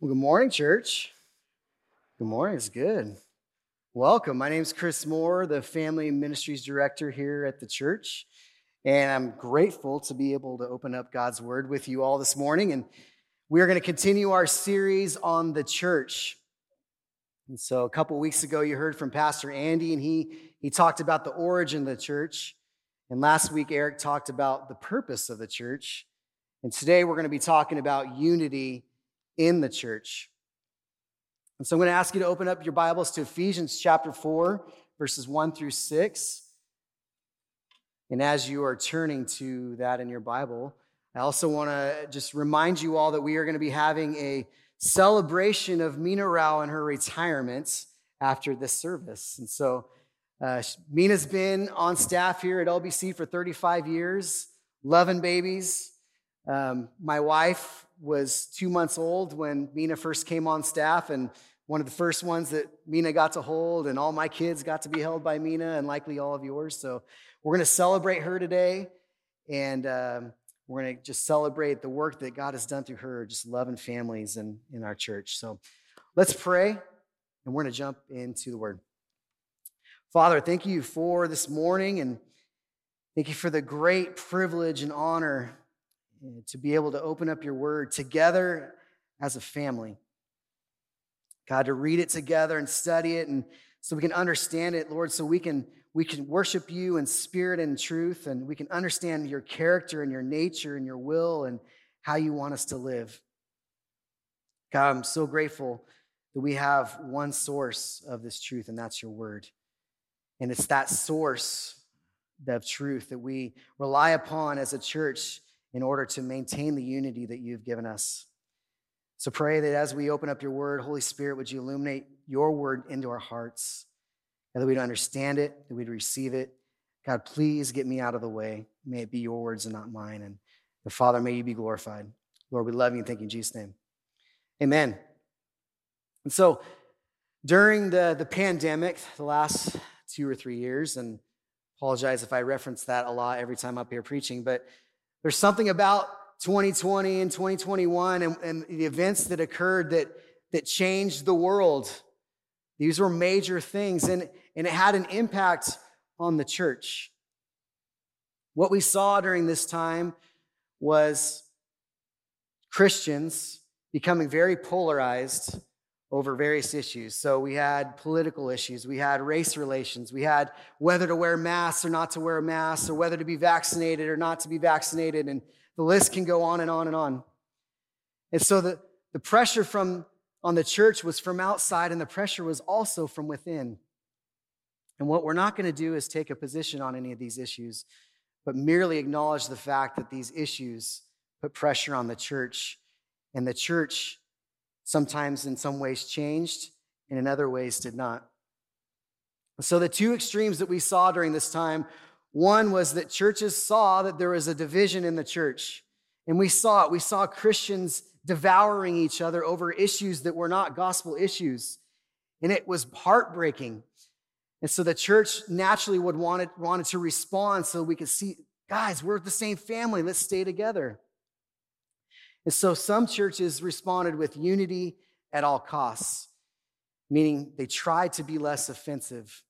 Well, good morning, church. Good morning. It's good. Welcome. My name is Chris Moore, the Family Ministries Director here at the church. And I'm grateful to be able to open up God's Word with you all this morning. And we are going to continue our series on the church. And so a couple weeks ago, you heard from Pastor Andy, and he, he talked about the origin of the church. And last week, Eric talked about the purpose of the church. And today, we're going to be talking about unity in the church. And so I'm going to ask you to open up your Bibles to Ephesians chapter 4, verses 1 through 6. And as you are turning to that in your Bible, I also want to just remind you all that we are going to be having a celebration of Mina Rao and her retirement after this service. And so uh, Mina's been on staff here at LBC for 35 years, loving babies. Um, my wife was two months old when Mina first came on staff, and one of the first ones that Mina got to hold, and all my kids got to be held by Mina, and likely all of yours. So we're going to celebrate her today, and um, we're going to just celebrate the work that God has done through her, just loving families in, in our church. So let's pray, and we're going to jump into the word. Father, thank you for this morning, and thank you for the great privilege and honor to be able to open up your word together as a family. God, to read it together and study it and so we can understand it, Lord, so we can we can worship you in spirit and truth and we can understand your character and your nature and your will and how you want us to live. God, I'm so grateful that we have one source of this truth, and that's your word. And it's that source of truth that we rely upon as a church in order to maintain the unity that you've given us. So pray that as we open up your word, Holy Spirit, would you illuminate your word into our hearts, and that we'd understand it, that we'd receive it. God, please get me out of the way. May it be your words and not mine. And the Father, may you be glorified. Lord, we love you and thank you in Jesus' name. Amen. And so during the, the pandemic, the last two or three years, and apologize if I reference that a lot every time I'm up here preaching, but there's something about 2020 and 2021 and, and the events that occurred that, that changed the world. These were major things, and, and it had an impact on the church. What we saw during this time was Christians becoming very polarized over various issues. So we had political issues, we had race relations, we had whether to wear masks or not to wear a mask, or whether to be vaccinated or not to be vaccinated, and the list can go on and on and on. And so the, the pressure from on the church was from outside, and the pressure was also from within. And what we're not going to do is take a position on any of these issues, but merely acknowledge the fact that these issues put pressure on the church, and the church sometimes in some ways changed, and in other ways did not. So, the two extremes that we saw during this time one was that churches saw that there was a division in the church. And we saw it. We saw Christians devouring each other over issues that were not gospel issues. And it was heartbreaking. And so the church naturally would wanted, wanted to respond so we could see, guys, we're the same family. Let's stay together. And so some churches responded with unity at all costs, meaning they tried to be less offensive.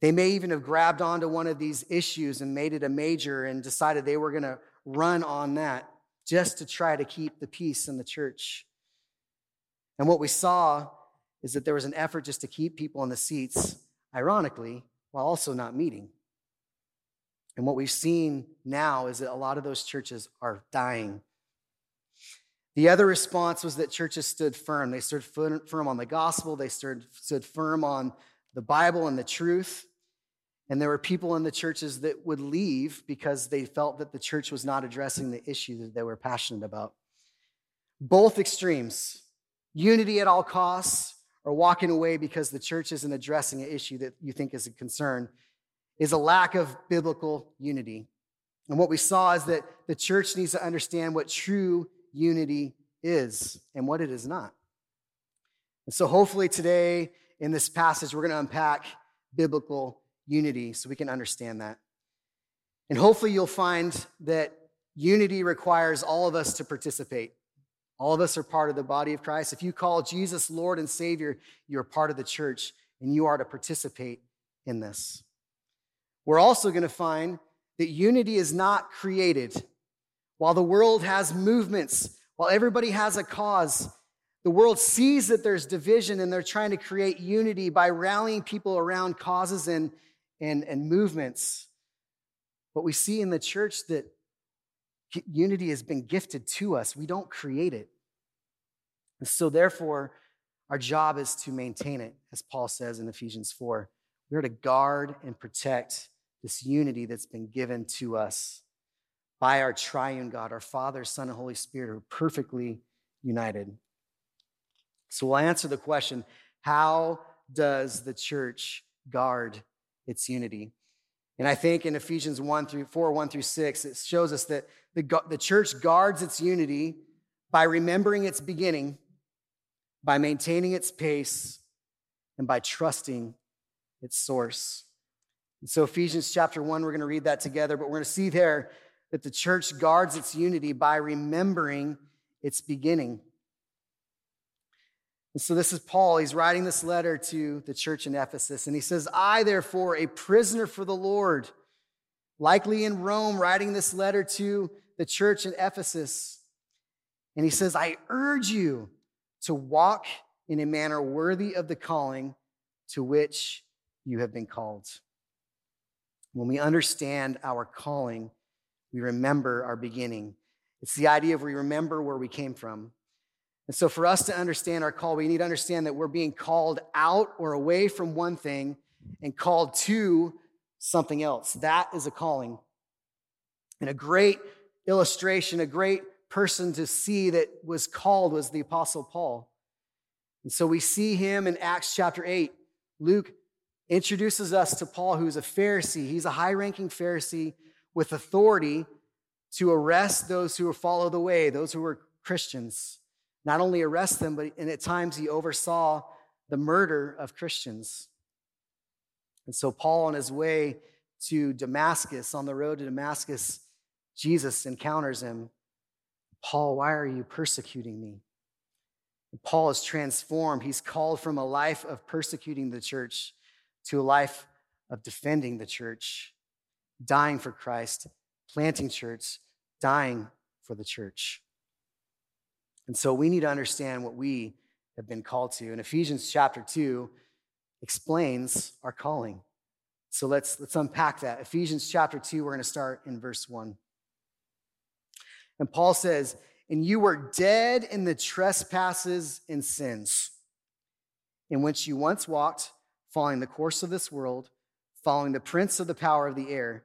They may even have grabbed onto one of these issues and made it a major and decided they were going to run on that just to try to keep the peace in the church. And what we saw is that there was an effort just to keep people in the seats, ironically, while also not meeting. And what we've seen now is that a lot of those churches are dying the other response was that churches stood firm. They stood firm on the gospel, they stood, stood firm on the Bible and the truth. And there were people in the churches that would leave because they felt that the church was not addressing the issue that they were passionate about. Both extremes, unity at all costs, or walking away because the church isn't addressing an issue that you think is a concern, is a lack of biblical unity. And what we saw is that the church needs to understand what true unity is and what it is not. And so, hopefully, today in this passage, we're going to unpack biblical unity so we can understand that. And hopefully, you'll find that unity requires all of us to participate, All of us are part of the body of Christ. If you call Jesus Lord and Savior, you're part of the church and you are to participate in this. We're also going to find that unity is not created. While the world has movements, while everybody has a cause, the world sees that there's division and they're trying to create unity by rallying people around causes and, and, and movements. But we see in the church that unity has been gifted to us, we don't create it. And so, therefore, our job is to maintain it, as Paul says in Ephesians 4. We are to guard and protect this unity that's been given to us by our triune God, our Father, Son, and Holy Spirit, who are perfectly united. So we'll answer the question how does the church guard its unity? And I think in Ephesians 1 through 4, 1 through 6, it shows us that the, the church guards its unity by remembering its beginning, by maintaining its pace, and by trusting its source. And so, Ephesians chapter 1, we're going to read that together, but we're going to see there that the church guards its unity by remembering its beginning. And so this is Paul. He's writing this letter to the church in Ephesus. And he says, I, therefore, a prisoner for the Lord, likely in Rome, writing this letter to the church in Ephesus. And he says, I urge you to walk in a manner worthy of the calling to which you have been called. When we understand our calling, we remember our beginning. It's the idea of we remember where we came from. And so, for us to understand our call, we need to understand that we're being called out or away from one thing and called to something else. That is a calling. And a great illustration, a great person to see that was called was the Apostle Paul. And so we see him in Acts chapter 8. Luke introduces us to Paul, who's a Pharisee. He's a high ranking Pharisee with authority to arrest those who follow the way, those who were Christians not only arrest them, but and at times he oversaw the murder of Christians. And so, Paul, on his way to Damascus, on the road to Damascus, Jesus encounters him. Paul, why are you persecuting me? And Paul is transformed. He's called from a life of persecuting the church to a life of defending the church, dying for Christ, planting church, dying for the church. And so we need to understand what we have been called to. And Ephesians chapter 2 explains our calling. So let's, let's unpack that. Ephesians chapter 2, we're going to start in verse 1. And Paul says, And you were dead in the trespasses and sins, in which you once walked, following the course of this world, following the prince of the power of the air,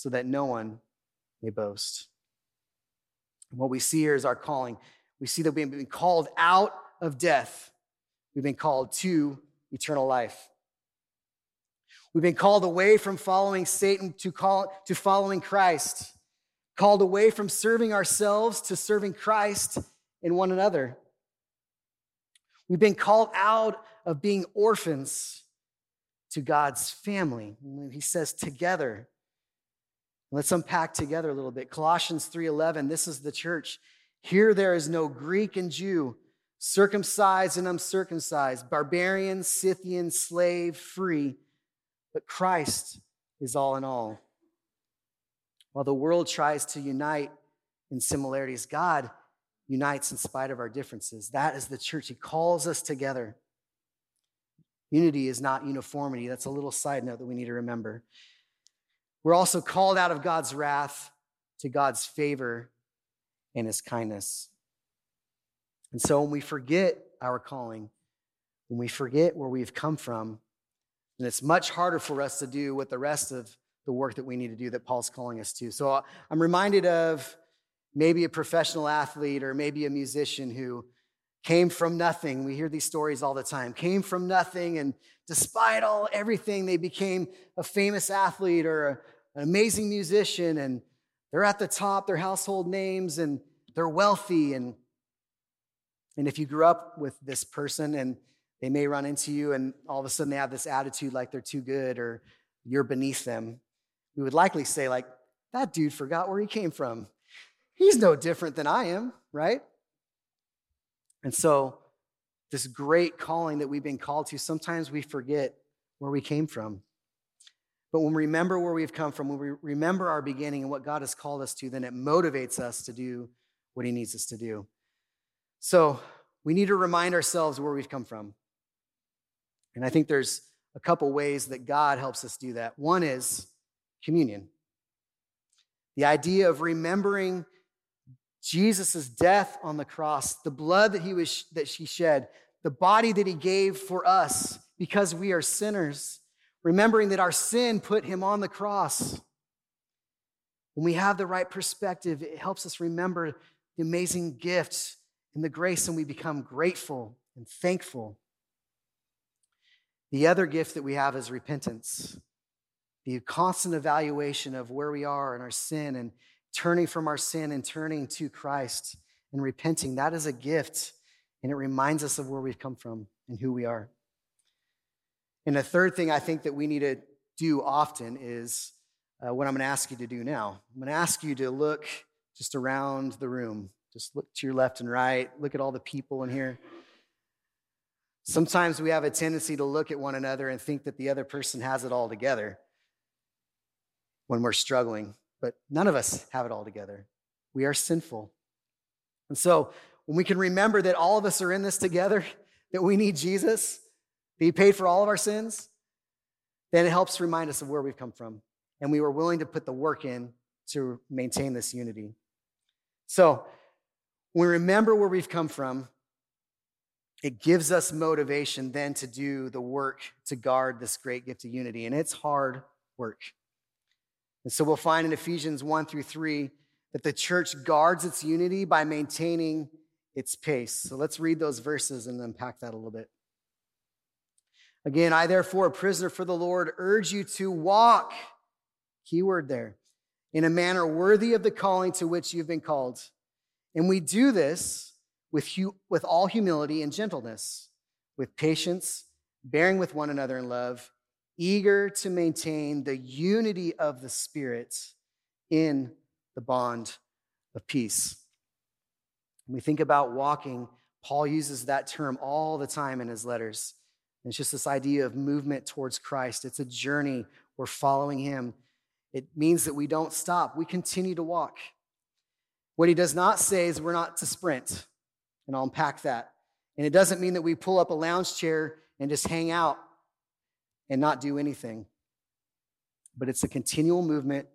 so that no one may boast. What we see here is our calling. We see that we've been called out of death, we've been called to eternal life. We've been called away from following Satan to, call, to following Christ, called away from serving ourselves to serving Christ in one another. We've been called out of being orphans to God's family. He says together. Let's unpack together a little bit. Colossians 3:11, this is the church. Here there is no Greek and Jew, circumcised and uncircumcised, barbarian, Scythian, slave, free, but Christ is all in all. While the world tries to unite in similarities, God unites in spite of our differences. That is the church. He calls us together. Unity is not uniformity. That's a little side note that we need to remember. We're also called out of God's wrath to God's favor and his kindness. And so when we forget our calling, when we forget where we've come from, then it's much harder for us to do what the rest of the work that we need to do that Paul's calling us to. So uh, I'm reminded of maybe a professional athlete or maybe a musician who came from nothing. We hear these stories all the time. Came from nothing, and despite all everything, they became a famous athlete or a, an amazing musician, and they're at the top, their household names, and they're wealthy. And, and if you grew up with this person and they may run into you, and all of a sudden they have this attitude like they're too good or you're beneath them, we would likely say, like, that dude forgot where he came from. He's no different than I am, right? And so, this great calling that we've been called to, sometimes we forget where we came from. But when we remember where we've come from, when we remember our beginning and what God has called us to, then it motivates us to do what He needs us to do. So we need to remind ourselves where we've come from. And I think there's a couple ways that God helps us do that. One is communion. The idea of remembering Jesus' death on the cross, the blood that he was that she shed, the body that he gave for us because we are sinners, remembering that our sin put him on the cross. When we have the right perspective, it helps us remember the amazing gift and the grace, and we become grateful and thankful. The other gift that we have is repentance, the constant evaluation of where we are in our sin and turning from our sin and turning to Christ and repenting. That is a gift, and it reminds us of where we've come from and who we are. And the third thing I think that we need to do often is uh, what I'm going to ask you to do now. I'm going to ask you to look just around the room. Just look to your left and right. Look at all the people in here. Sometimes we have a tendency to look at one another and think that the other person has it all together when we're struggling but none of us have it all together. We are sinful. And so when we can remember that all of us are in this together, that we need Jesus, that He paid for all of our sins, then it helps remind us of where we've come from. And we were willing to put the work in to maintain this unity. So when we remember where we've come from, it gives us motivation then to do the work to guard this great gift of unity. And it's hard work. And so we'll find in Ephesians 1 through 3 that the church guards its unity by maintaining its pace. So let's read those verses and unpack that a little bit. Again, I therefore, a prisoner for the Lord, urge you to walk, keyword there, in a manner worthy of the calling to which you've been called. And we do this with, hu- with all humility and gentleness, with patience, bearing with one another in love eager to maintain the unity of the Spirit in the bond of peace. When we think about walking, Paul uses that term all the time in his letters. it's just this idea of movement towards Christ. It's a journey. We're following him. It means that we don't stop, we continue to walk. What he does not say is we're not to sprint, and I'll unpack that. And it doesn't mean that we pull up a lounge chair and just hang out and not do anything. But it's a continual movement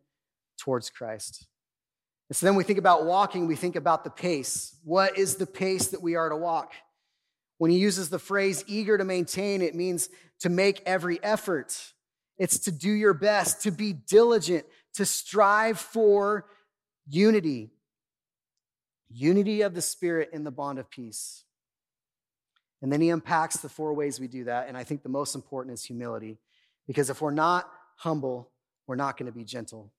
towards Christ. And so then we think about walking, we think about the pace. What is the pace that we are to walk? When he uses the phrase eager to maintain, it means to make every effort. It's to do your best, to be diligent, to strive for unity. Unity of the Spirit in the bond of peace. And then he unpacks the four ways we do that. And I think the most important is humility. Because if we're not humble, we're not going to be gentle.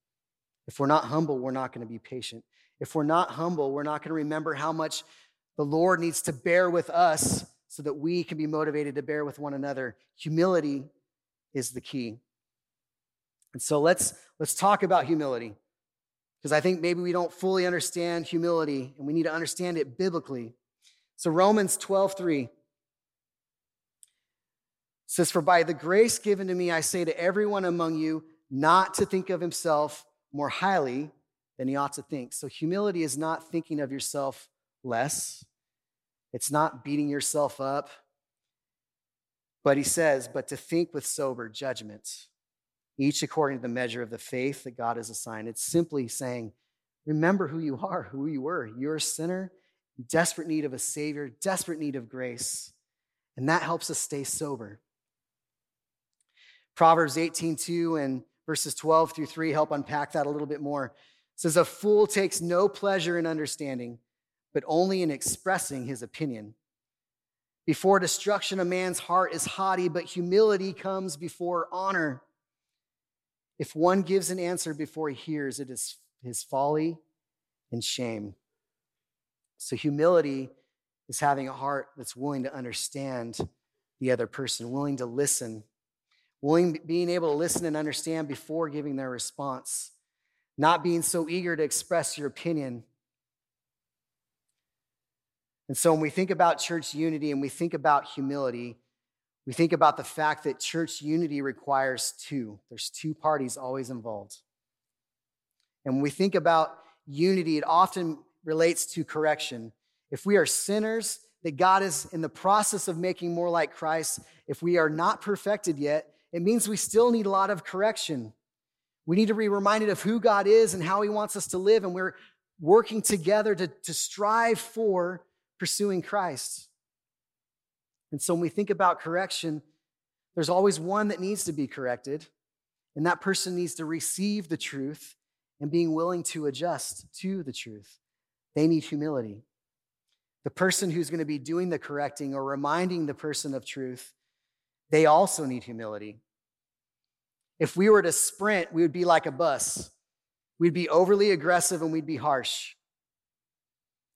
If we're not humble, we're not going to be patient. If we're not humble, we're not going to remember how much the Lord needs to bear with us so that we can be motivated to bear with one another. Humility is the key. And so let's let's talk about humility. Because I think maybe we don't fully understand humility and we need to understand it biblically. So Romans 12, 3 says, For by the grace given to me, I say to everyone among you not to think of himself more highly than he ought to think. So humility is not thinking of yourself less. It's not beating yourself up. But he says, but to think with sober judgment, each according to the measure of the faith that God has assigned. It's simply saying, remember who you are, who you were. You're a sinner, desperate need of a Savior, desperate need of grace. And that helps us stay sober. Proverbs 18:2 and verses 12 through 3 help unpack that a little bit more. It says, A fool takes no pleasure in understanding, but only in expressing his opinion. Before destruction, a man's heart is haughty, but humility comes before honor. If one gives an answer before he hears, it is his folly and shame. So, humility is having a heart that's willing to understand the other person, willing to listen willing, being able to listen and understand before giving their response, not being so eager to express your opinion. And so when we think about church unity and we think about humility, we think about the fact that church unity requires two. There's two parties always involved. And when we think about unity, it often relates to correction. If we are sinners that God is in the process of making more like Christ, if we are not perfected yet, it means we still need a lot of correction. We need to be reminded of who God is and how He wants us to live, and we're working together to, to strive for pursuing Christ. And so when we think about correction, there's always one that needs to be corrected, and that person needs to receive the truth and being willing to adjust to the truth. They need humility. The person who's going to be doing the correcting or reminding the person of truth, they also need humility. If we were to sprint, we would be like a bus. We'd be overly aggressive and we'd be harsh.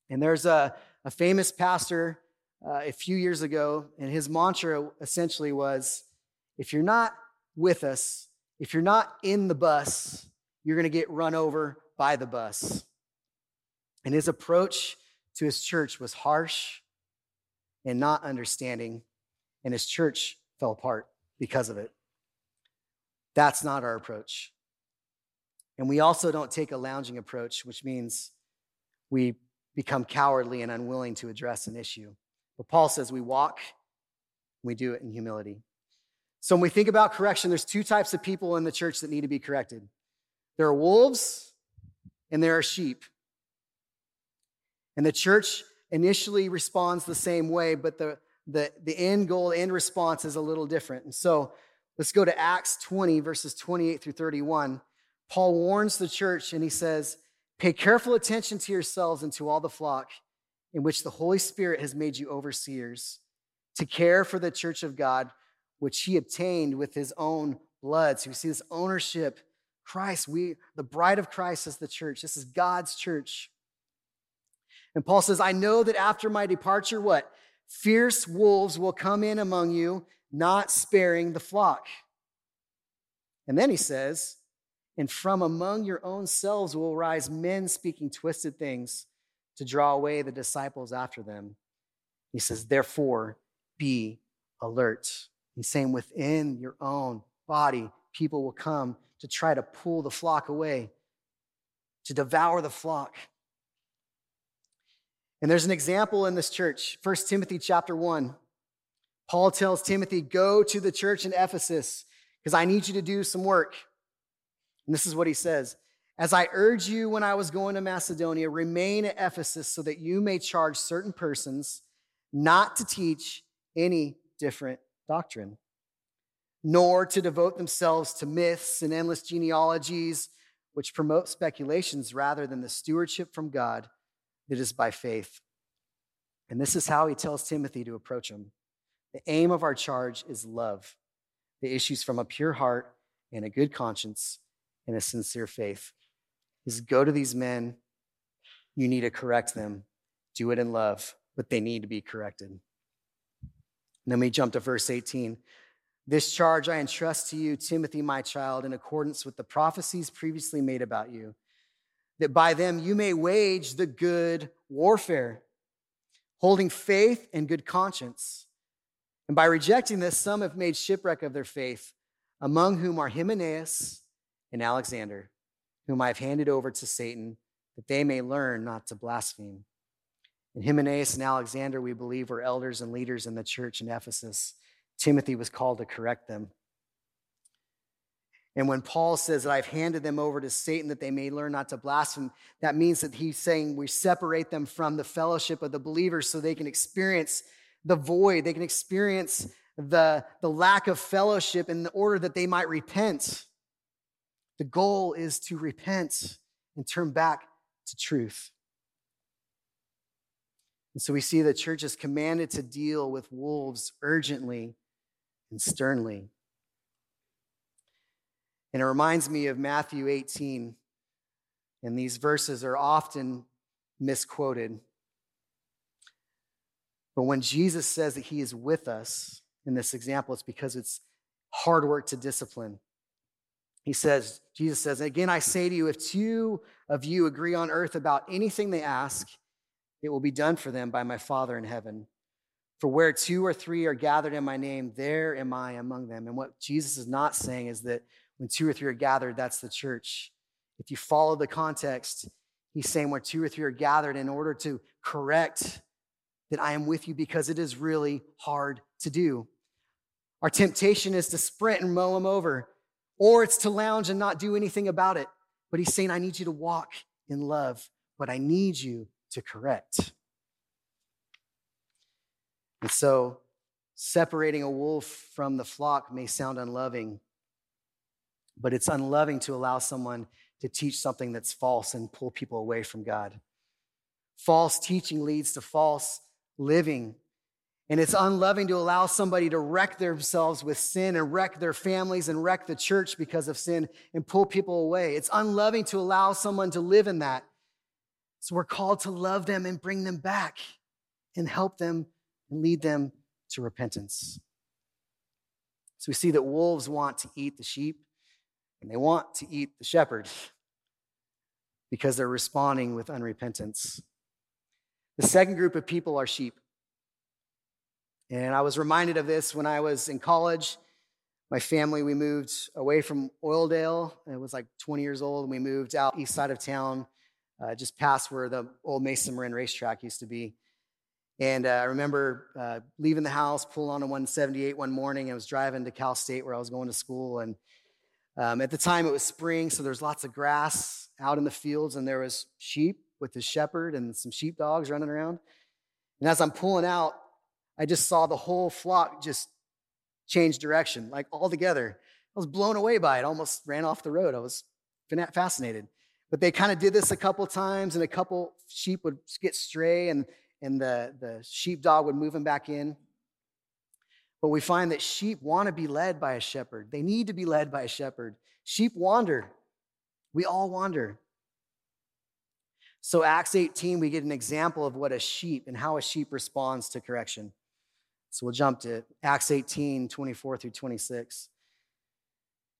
And there's a, a famous pastor uh, a few years ago, and his mantra essentially was if you're not with us, if you're not in the bus, you're going to get run over by the bus. And his approach to his church was harsh and not understanding, and his church fell apart because of it. That's not our approach. And we also don't take a lounging approach, which means we become cowardly and unwilling to address an issue. But Paul says we walk, we do it in humility. So when we think about correction, there's two types of people in the church that need to be corrected there are wolves and there are sheep. And the church initially responds the same way, but the, the, the end goal, the end response is a little different. And so Let's go to Acts 20, verses 28 through 31. Paul warns the church and he says, Pay careful attention to yourselves and to all the flock in which the Holy Spirit has made you overseers to care for the church of God, which he obtained with his own blood. So you see this ownership. Christ, we, the bride of Christ is the church. This is God's church. And Paul says, I know that after my departure, what? Fierce wolves will come in among you not sparing the flock. And then he says, And from among your own selves will rise men speaking twisted things to draw away the disciples after them. He says, Therefore, be alert. He's saying within your own body, people will come to try to pull the flock away, to devour the flock. And there's an example in this church, 1 Timothy chapter 1. Paul tells Timothy, Go to the church in Ephesus because I need you to do some work. And this is what he says As I urge you when I was going to Macedonia, remain at Ephesus so that you may charge certain persons not to teach any different doctrine, nor to devote themselves to myths and endless genealogies, which promote speculations rather than the stewardship from God that is by faith. And this is how he tells Timothy to approach him. The aim of our charge is love that issues from a pure heart and a good conscience and a sincere faith. Is go to these men, you need to correct them. Do it in love, but they need to be corrected. And then we jump to verse 18. This charge I entrust to you, Timothy, my child, in accordance with the prophecies previously made about you, that by them you may wage the good warfare, holding faith and good conscience. And by rejecting this, some have made shipwreck of their faith, among whom are Hymenaeus and Alexander, whom I have handed over to Satan, that they may learn not to blaspheme. And Hymenaeus and Alexander, we believe, were elders and leaders in the church in Ephesus. Timothy was called to correct them. And when Paul says that I've handed them over to Satan that they may learn not to blaspheme, that means that he's saying we separate them from the fellowship of the believers so they can experience the void, they can experience the, the lack of fellowship in order that they might repent. The goal is to repent and turn back to truth. And so we see the church is commanded to deal with wolves urgently and sternly. And it reminds me of Matthew 18. And these verses are often misquoted. But when Jesus says that he is with us in this example, it's because it's hard work to discipline. He says, Jesus says, Again, I say to you, if two of you agree on earth about anything they ask, it will be done for them by my Father in heaven. For where two or three are gathered in my name, there am I among them. And what Jesus is not saying is that when two or three are gathered, that's the church. If you follow the context, he's saying where two or three are gathered in order to correct that I am with you because it is really hard to do. Our temptation is to sprint and mow them over, or it's to lounge and not do anything about it. But he's saying, I need you to walk in love, but I need you to correct. And so, separating a wolf from the flock may sound unloving, but it's unloving to allow someone to teach something that's false and pull people away from God. False teaching leads to false living. And it's unloving to allow somebody to wreck themselves with sin and wreck their families and wreck the church because of sin and pull people away. It's unloving to allow someone to live in that. So we're called to love them and bring them back and help them and lead them to repentance. So we see that wolves want to eat the sheep and they want to eat the shepherd because they're responding with unrepentance. The second group of people are sheep. And I was reminded of this when I was in college. My family, we moved away from Oildale. It was like 20 years old, and we moved out east side of town, uh, just past where the old Mesa Marin racetrack used to be. And uh, I remember uh, leaving the house, pulling on a 178 one morning. I was driving to Cal State where I was going to school. And um, at the time it was spring, so there's lots of grass out in the fields, and there was sheep with the shepherd and some sheepdogs running around. And as I'm pulling out, I just saw the whole flock just change direction, like all together. I was blown away by it, almost ran off the road. I was fascinated. But they kind of did this a couple times, and a couple sheep would get stray, and, and the, the sheepdog would move them back in. But we find that sheep want to be led by a shepherd. They need to be led by a shepherd. Sheep wander. We all wander. So, Acts 18, we get an example of what a sheep and how a sheep responds to correction. So, we'll jump to Acts 18, 24 through 26.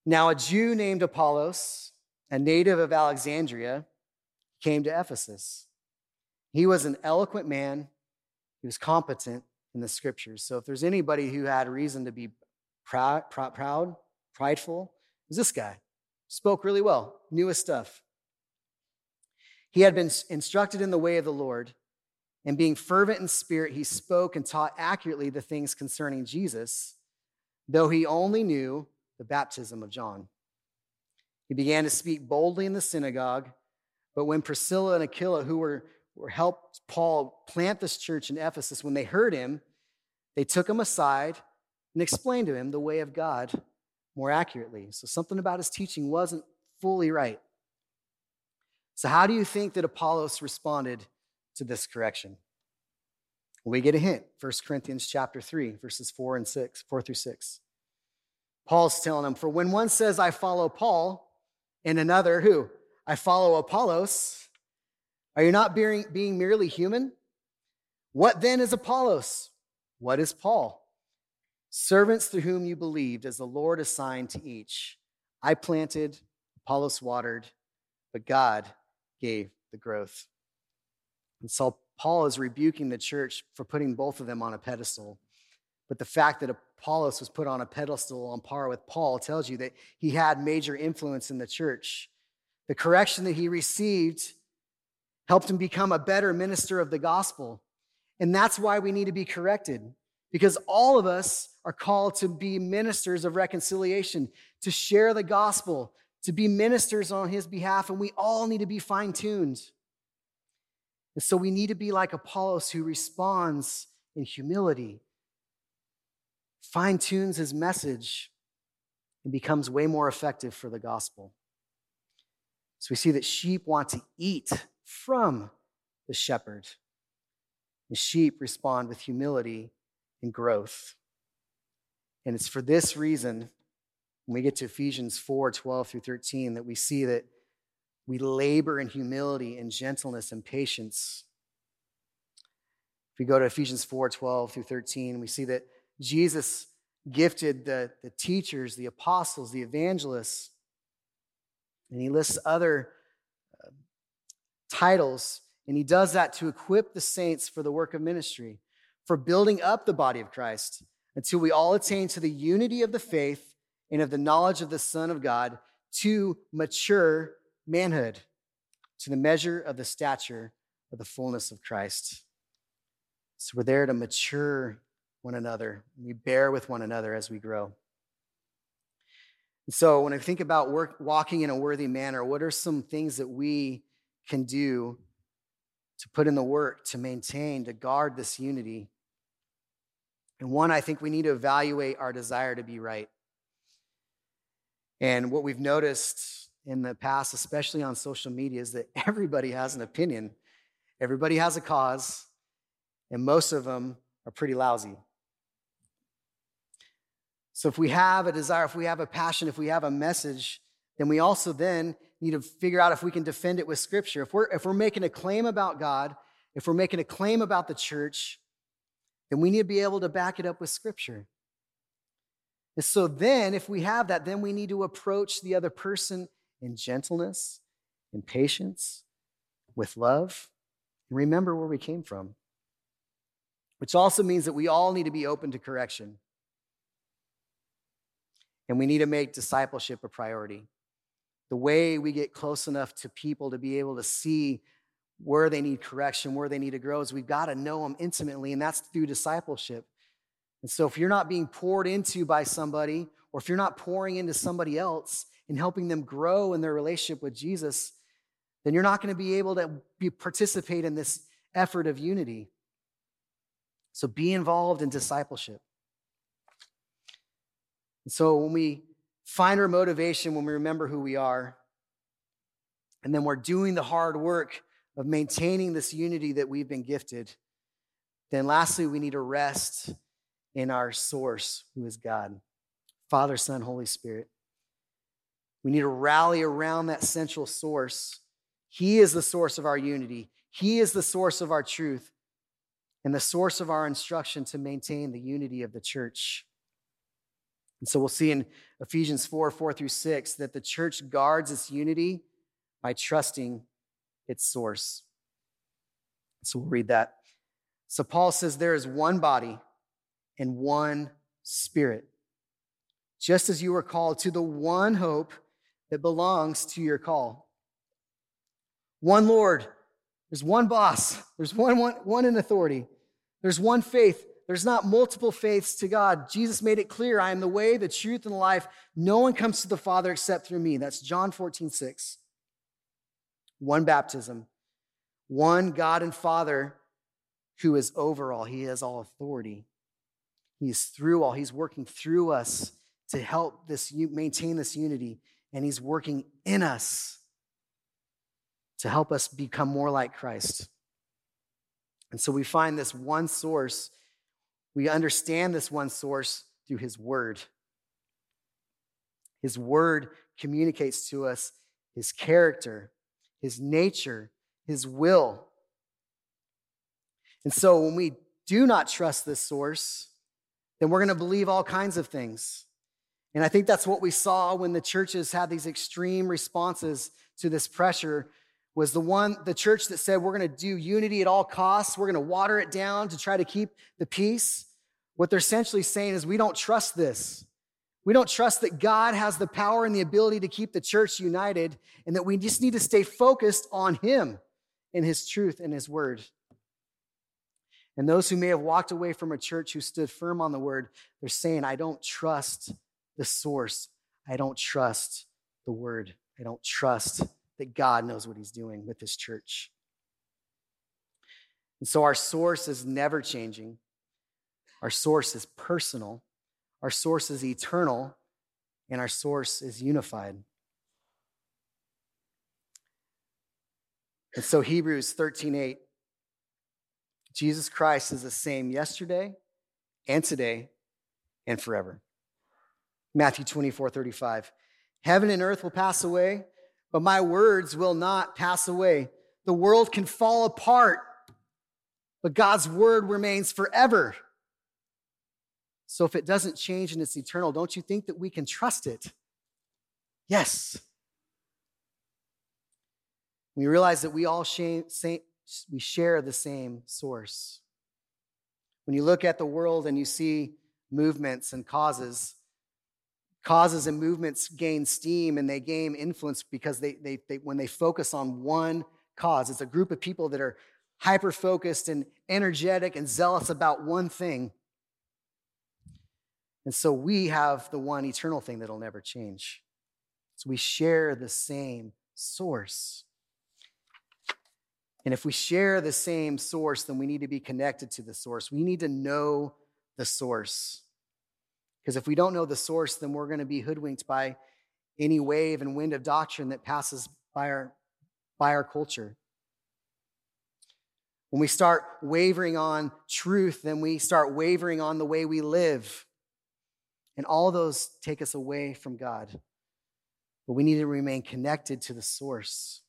Now, a Jew named Apollos, a native of Alexandria, came to Ephesus. He was an eloquent man, he was competent in the scriptures. So, if there's anybody who had reason to be proud, proud prideful, it was this guy. Spoke really well, knew his stuff. He had been instructed in the way of the Lord, and being fervent in spirit, he spoke and taught accurately the things concerning Jesus, though he only knew the baptism of John. He began to speak boldly in the synagogue, but when Priscilla and Aquila, who were, were helped Paul plant this church in Ephesus, when they heard him, they took him aside and explained to him the way of God more accurately. So something about his teaching wasn't fully right. So, how do you think that Apollos responded to this correction? We get a hint. 1 Corinthians chapter 3, verses 4 and 6, 4 through 6. Paul's telling them, For when one says, I follow Paul, and another, who? I follow Apollos, are you not being, being merely human? What then is Apollos? What is Paul? Servants through whom you believed, as the Lord assigned to each. I planted, Apollos watered, but God gave the growth. And so Paul is rebuking the church for putting both of them on a pedestal. But the fact that Apollos was put on a pedestal on par with Paul tells you that he had major influence in the church. The correction that he received helped him become a better minister of the gospel. And that's why we need to be corrected, because all of us are called to be ministers of reconciliation, to share the gospel, to be ministers on his behalf, and we all need to be fine tuned. And so we need to be like Apollos who responds in humility, fine tunes his message, and becomes way more effective for the gospel. So we see that sheep want to eat from the shepherd. The sheep respond with humility and growth. And it's for this reason, when we get to Ephesians 4 12 through 13, that we see that we labor in humility and gentleness and patience. If we go to Ephesians 4 12 through 13, we see that Jesus gifted the, the teachers, the apostles, the evangelists, and he lists other uh, titles, and he does that to equip the saints for the work of ministry, for building up the body of Christ until we all attain to the unity of the faith and of the knowledge of the Son of God to mature manhood, to the measure of the stature of the fullness of Christ. So we're there to mature one another. We bear with one another as we grow. And so when I think about work, walking in a worthy manner, what are some things that we can do to put in the work to maintain, to guard this unity? And one, I think we need to evaluate our desire to be right. And what we've noticed in the past, especially on social media, is that everybody has an opinion, everybody has a cause, and most of them are pretty lousy. So if we have a desire, if we have a passion, if we have a message, then we also then need to figure out if we can defend it with scripture. If we're if we're making a claim about God, if we're making a claim about the church, then we need to be able to back it up with scripture. And so then if we have that, then we need to approach the other person in gentleness, in patience, with love, and remember where we came from. Which also means that we all need to be open to correction. And we need to make discipleship a priority. The way we get close enough to people to be able to see where they need correction, where they need to grow, is we've got to know them intimately, and that's through discipleship. And so if you're not being poured into by somebody, or if you're not pouring into somebody else and helping them grow in their relationship with Jesus, then you're not going to be able to be, participate in this effort of unity. So be involved in discipleship. And so when we find our motivation, when we remember who we are, and then we're doing the hard work of maintaining this unity that we've been gifted, then lastly, we need to rest in our source, who is God Father, Son, Holy Spirit. We need to rally around that central source. He is the source of our unity, He is the source of our truth, and the source of our instruction to maintain the unity of the church. And so we'll see in Ephesians 4 4 through 6 that the church guards its unity by trusting its source. So we'll read that. So Paul says there is one body and one spirit, just as you were called to the one hope that belongs to your call. One Lord, there's one boss, there's one, one, one in authority, there's one faith, there's not multiple faiths to God. Jesus made it clear I am the way, the truth, and the life. No one comes to the Father except through me. That's John 14, 6. One baptism, one God and Father who is over all. He has all authority. He is through all. He's working through us to help this maintain this unity, and He's working in us to help us become more like Christ. And so we find this one source we understand this one source through his word. His word communicates to us his character, his nature, his will. And so when we do not trust this source, then we're going to believe all kinds of things. And I think that's what we saw when the churches had these extreme responses to this pressure was the one the church that said we're going to do unity at all costs we're going to water it down to try to keep the peace what they're essentially saying is we don't trust this we don't trust that god has the power and the ability to keep the church united and that we just need to stay focused on him in his truth and his word. And those who may have walked away from a church who stood firm on the word, they're saying, I don't trust the source. I don't trust the word. I don't trust that God knows what he's doing with this church. And so our source is never changing. Our source is personal. Our source is eternal. And our source is unified. And so Hebrews 13 8 Jesus Christ is the same yesterday and today and forever. Matthew 24, 35. Heaven and earth will pass away, but my words will not pass away. The world can fall apart, but God's word remains forever. So if it doesn't change and it's eternal, don't you think that we can trust it? Yes. We realize that we all shame, we share the same source. When you look at the world and you see movements and causes, causes and movements gain steam and they gain influence because they, they, they when they focus on one cause, it's a group of people that are hyper focused and energetic and zealous about one thing. And so we have the one eternal thing that'll never change. So we share the same source. And if we share the same source, then we need to be connected to the source. We need to know the source. Because if we don't know the source, then we're going to be hoodwinked by any wave and wind of doctrine that passes by our, by our culture. When we start wavering on truth, then we start wavering on the way we live. And all those take us away from God. But we need to remain connected to the source.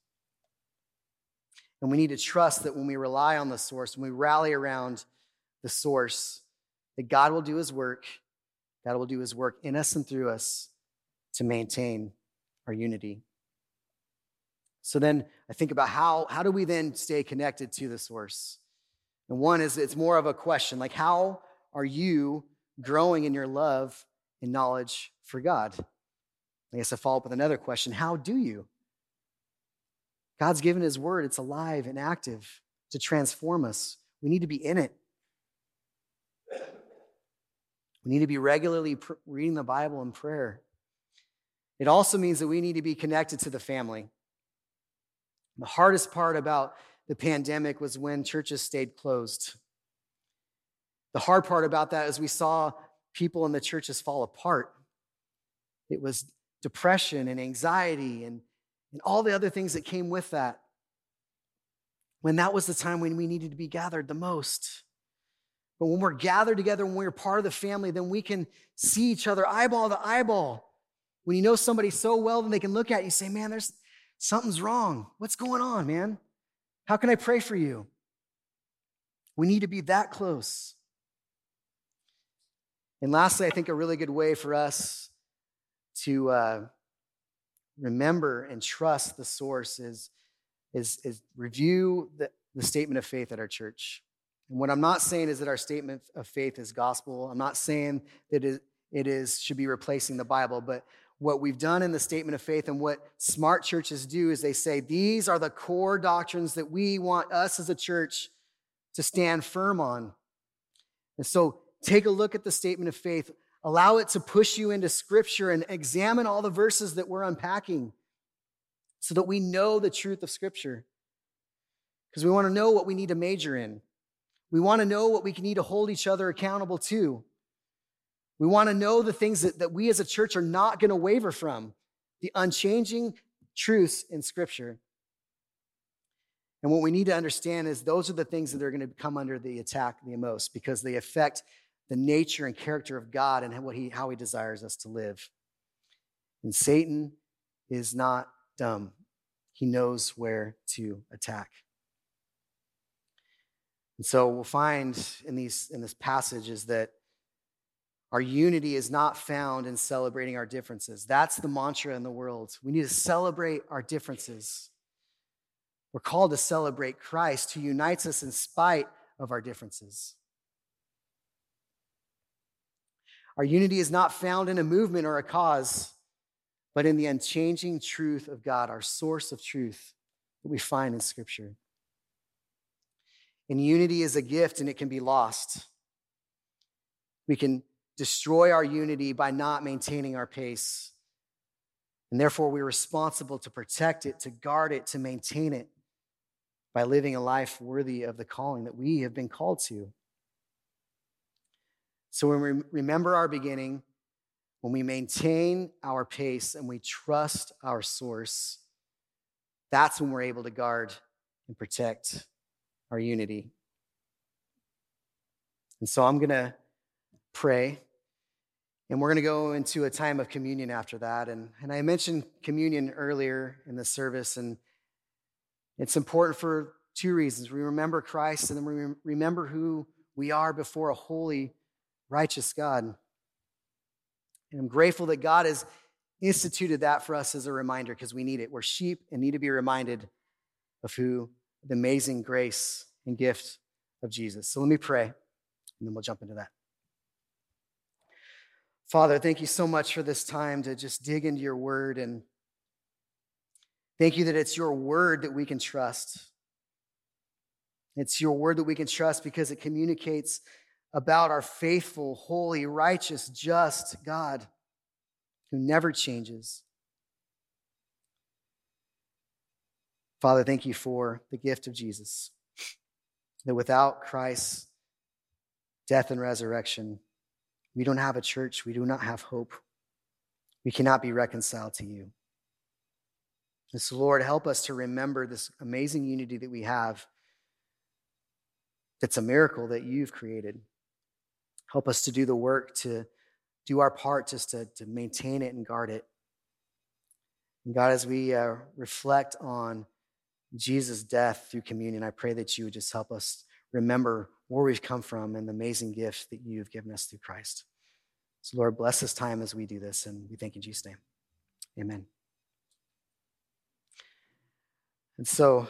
And we need to trust that when we rely on the source, when we rally around the source, that God will do his work. God will do his work in us and through us to maintain our unity. So then I think about how, how do we then stay connected to the source? And one is it's more of a question like, how are you growing in your love and knowledge for God? I guess I follow up with another question How do you? God's given His word, it's alive and active to transform us. We need to be in it. We need to be regularly pr- reading the Bible and prayer. It also means that we need to be connected to the family. The hardest part about the pandemic was when churches stayed closed. The hard part about that is we saw people in the churches fall apart. It was depression and anxiety and and all the other things that came with that. When that was the time when we needed to be gathered the most. But when we're gathered together, when we're part of the family, then we can see each other eyeball to eyeball. When you know somebody so well, then they can look at you and say, Man, there's something's wrong. What's going on, man? How can I pray for you? We need to be that close. And lastly, I think a really good way for us to uh, remember and trust the source is, is, is review the, the statement of faith at our church. And what I'm not saying is that our statement of faith is gospel. I'm not saying that it, it is should be replacing the Bible, but what we've done in the statement of faith and what smart churches do is they say these are the core doctrines that we want us as a church to stand firm on. And so take a look at the statement of faith. Allow it to push you into scripture and examine all the verses that we're unpacking so that we know the truth of scripture. Because we want to know what we need to major in. We want to know what we can need to hold each other accountable to. We want to know the things that, that we as a church are not going to waver from the unchanging truths in scripture. And what we need to understand is those are the things that are going to come under the attack the most because they affect the nature and character of God and what he, how he desires us to live. And Satan is not dumb, he knows where to attack. And so we'll find in, these, in this passage is that our unity is not found in celebrating our differences. That's the mantra in the world. We need to celebrate our differences. We're called to celebrate Christ who unites us in spite of our differences. Our unity is not found in a movement or a cause, but in the unchanging truth of God, our source of truth that we find in Scripture. And unity is a gift and it can be lost. We can destroy our unity by not maintaining our pace. And therefore, we're responsible to protect it, to guard it, to maintain it by living a life worthy of the calling that we have been called to. So when we remember our beginning, when we maintain our pace and we trust our source, that's when we're able to guard and protect our unity. And so I'm going to pray, and we're going to go into a time of communion after that. And, and I mentioned communion earlier in the service, and it's important for two reasons. We remember Christ, and then we remember who we are before a holy, righteous God. And I'm grateful that God has instituted that for us as a reminder because we need it. We're sheep and need to be reminded of who the amazing grace and gift of Jesus. So let me pray, and then we'll jump into that. Father, thank you so much for this time to just dig into your word. And thank you that it's your word that we can trust. It's your word that we can trust because it communicates about our faithful, holy, righteous, just God who never changes. Father, thank you for the gift of Jesus. That without Christ's death and resurrection, we don't have a church, we do not have hope. We cannot be reconciled to you. And so, Lord, help us to remember this amazing unity that we have. It's a miracle that you've created. Help us to do the work to do our part just to, to maintain it and guard it. And God, as we uh, reflect on Jesus' death through communion, I pray that you would just help us remember where we've come from and the amazing gift that you've given us through Christ. So, Lord, bless this time as we do this, and we thank you in Jesus' name. Amen. And so,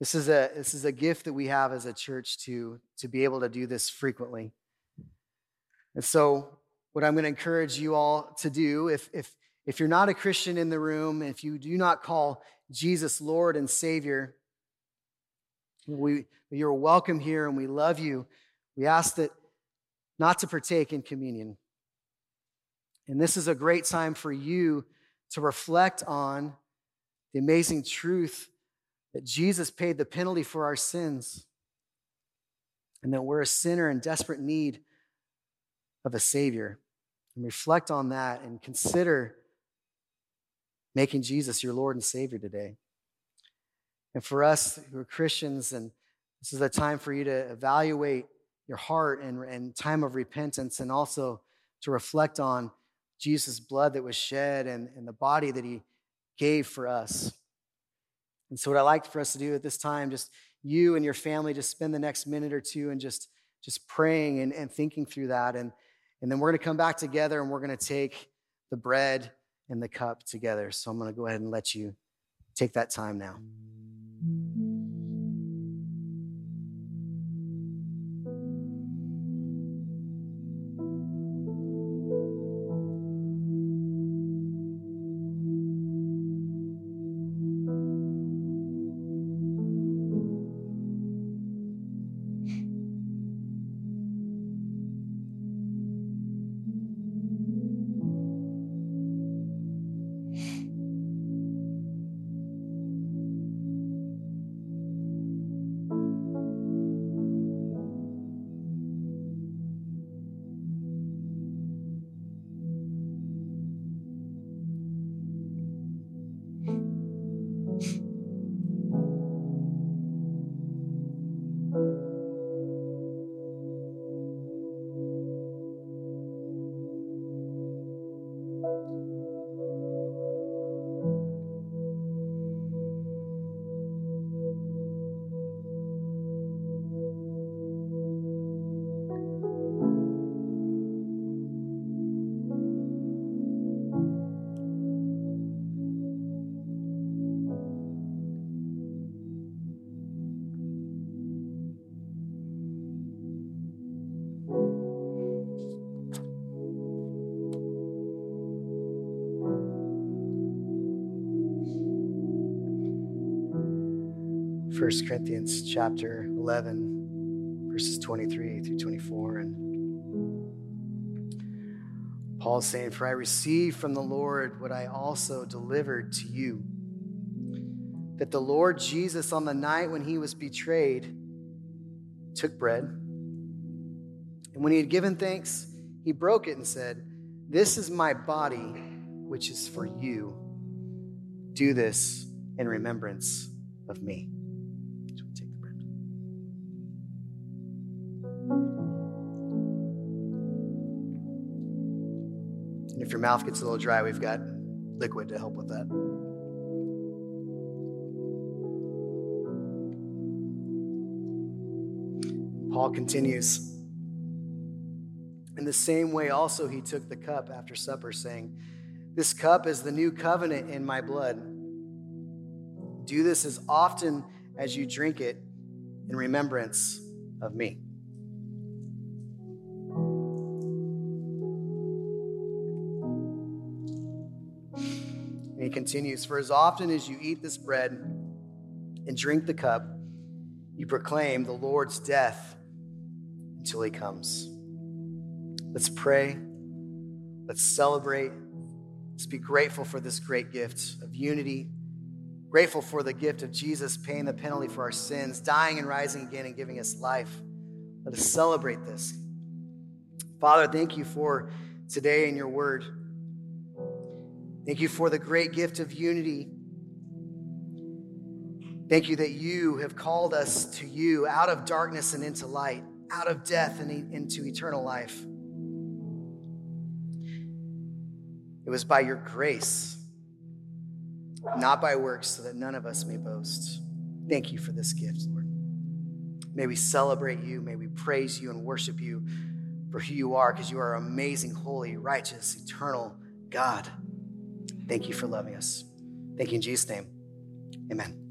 this is a, this is a gift that we have as a church to, to be able to do this frequently. And so, what I'm going to encourage you all to do, if, if, if you're not a Christian in the room, if you do not call Jesus Lord and Savior, we, you're welcome here and we love you. We ask that not to partake in communion. And this is a great time for you to reflect on the amazing truth that Jesus paid the penalty for our sins and that we're a sinner in desperate need of a Savior. And reflect on that and consider making Jesus your Lord and Savior today. And for us who are Christians, and this is a time for you to evaluate your heart and, and time of repentance and also to reflect on Jesus' blood that was shed and, and the body that he gave for us. And so, what I like for us to do at this time, just you and your family, just spend the next minute or two and just just praying and, and thinking through that. And, and then we're going to come back together and we're going to take the bread and the cup together. So I'm going to go ahead and let you take that time now. 1 Corinthians chapter 11, verses 23 through 24. And Paul's saying, For I received from the Lord what I also delivered to you that the Lord Jesus, on the night when he was betrayed, took bread. And when he had given thanks, he broke it and said, This is my body, which is for you. Do this in remembrance of me. Your mouth gets a little dry, we've got liquid to help with that. Paul continues. In the same way, also, he took the cup after supper, saying, This cup is the new covenant in my blood. Do this as often as you drink it in remembrance of me. He continues, For as often as you eat this bread and drink the cup, you proclaim the Lord's death until he comes. Let's pray. Let's celebrate. Let's be grateful for this great gift of unity. Grateful for the gift of Jesus paying the penalty for our sins, dying and rising again and giving us life. Let us celebrate this. Father, thank you for today and your word. Thank you for the great gift of unity. Thank you that you have called us to you out of darkness and into light out of death and into eternal life. It was by your grace, not by works, so that none of us may boast. Thank you for this gift, Lord. May we celebrate you. May we praise you and worship you for who you are, because you are amazing, holy, righteous, eternal God. Thank you for loving us. Thank you in Jesus' name. Amen.